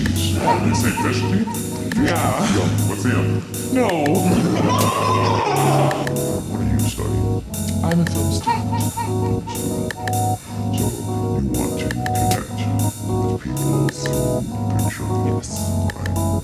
Jeez. Oh, you say fish teeth? Yeah. Yo, what's him? No. what are you studying? I'm a film student. So you want to connect with people picture? Yes. Right.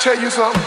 tell you something?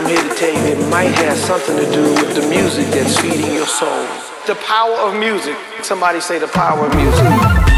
I'm here to tell you it might have something to do with the music that's feeding your soul. The power of music. Somebody say the power of music.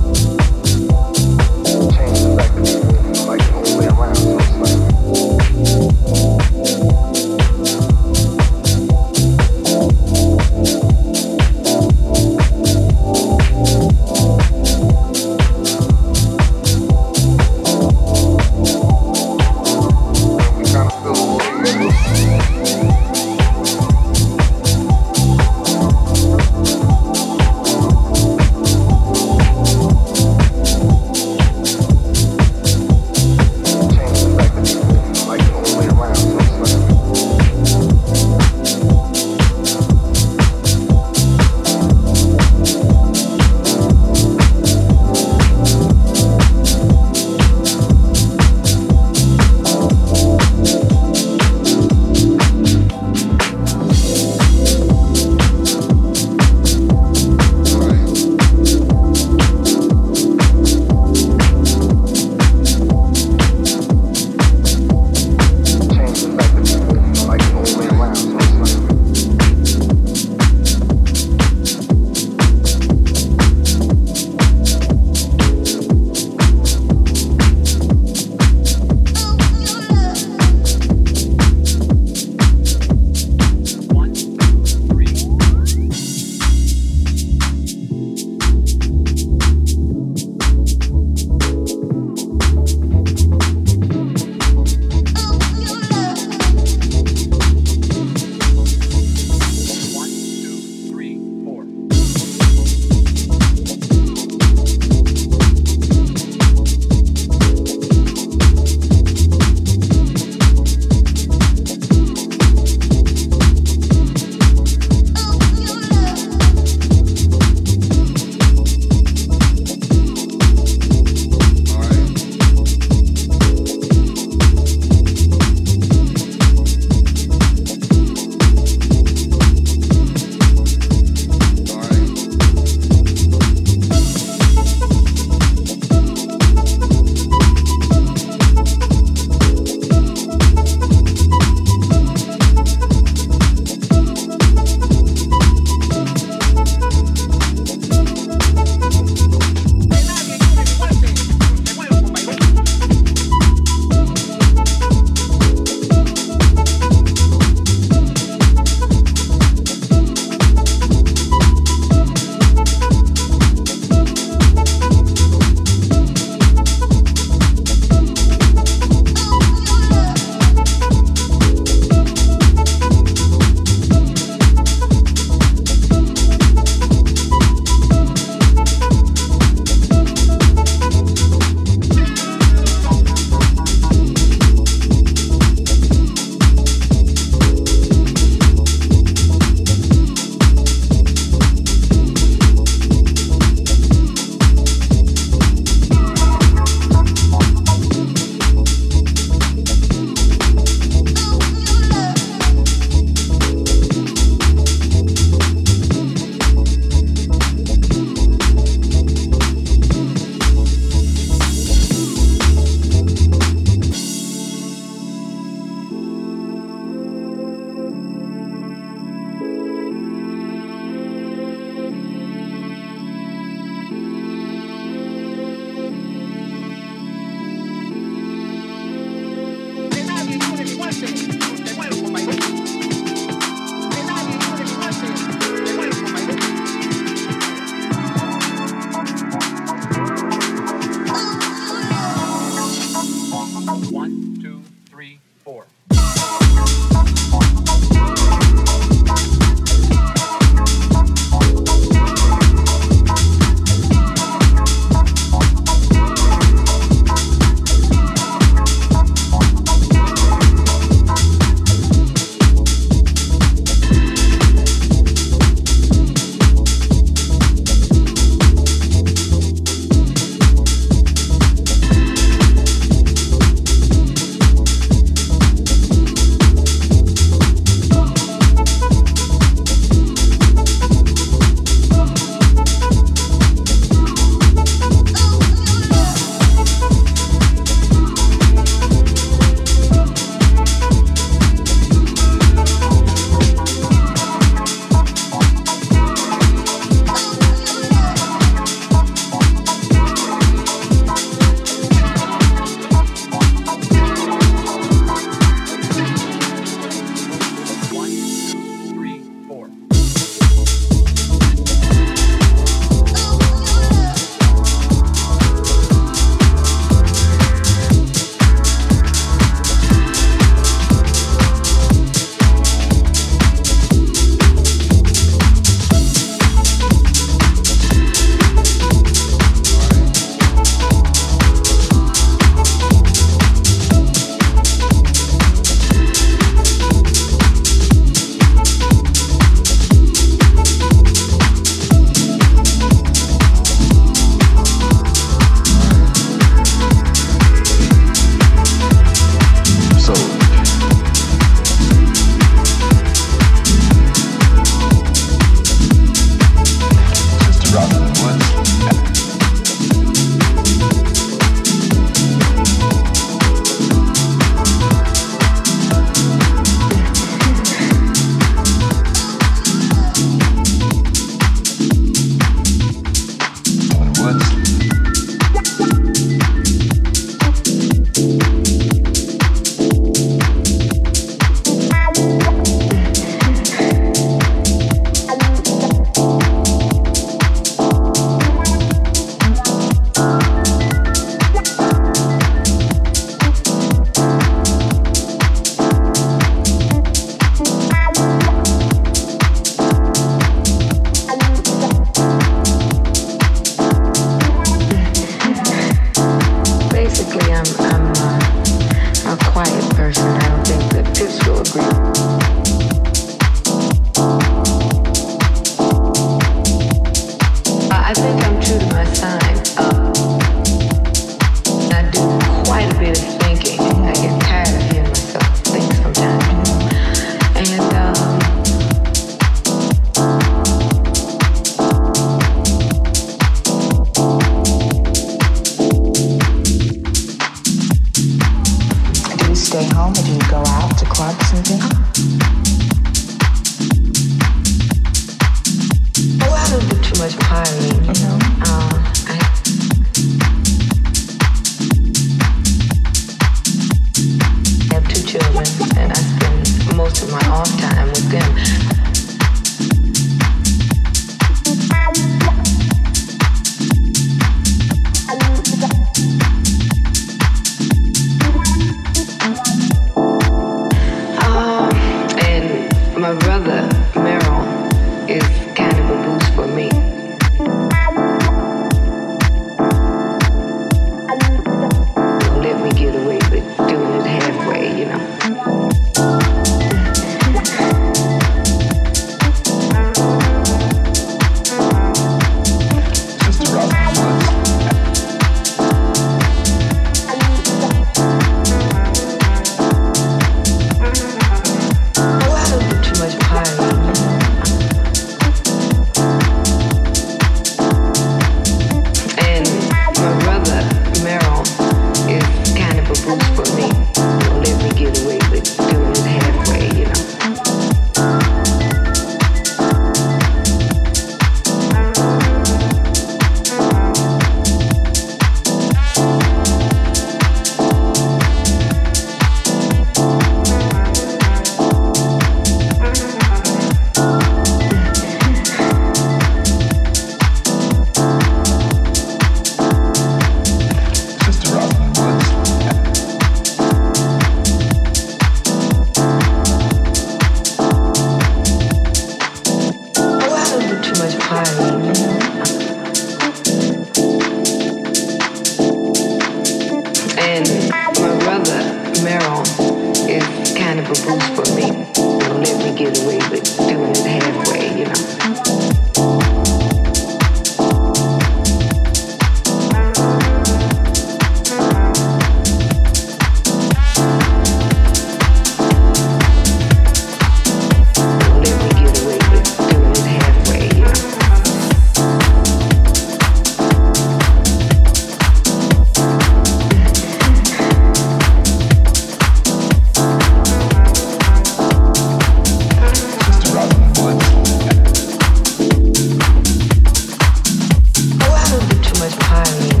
I.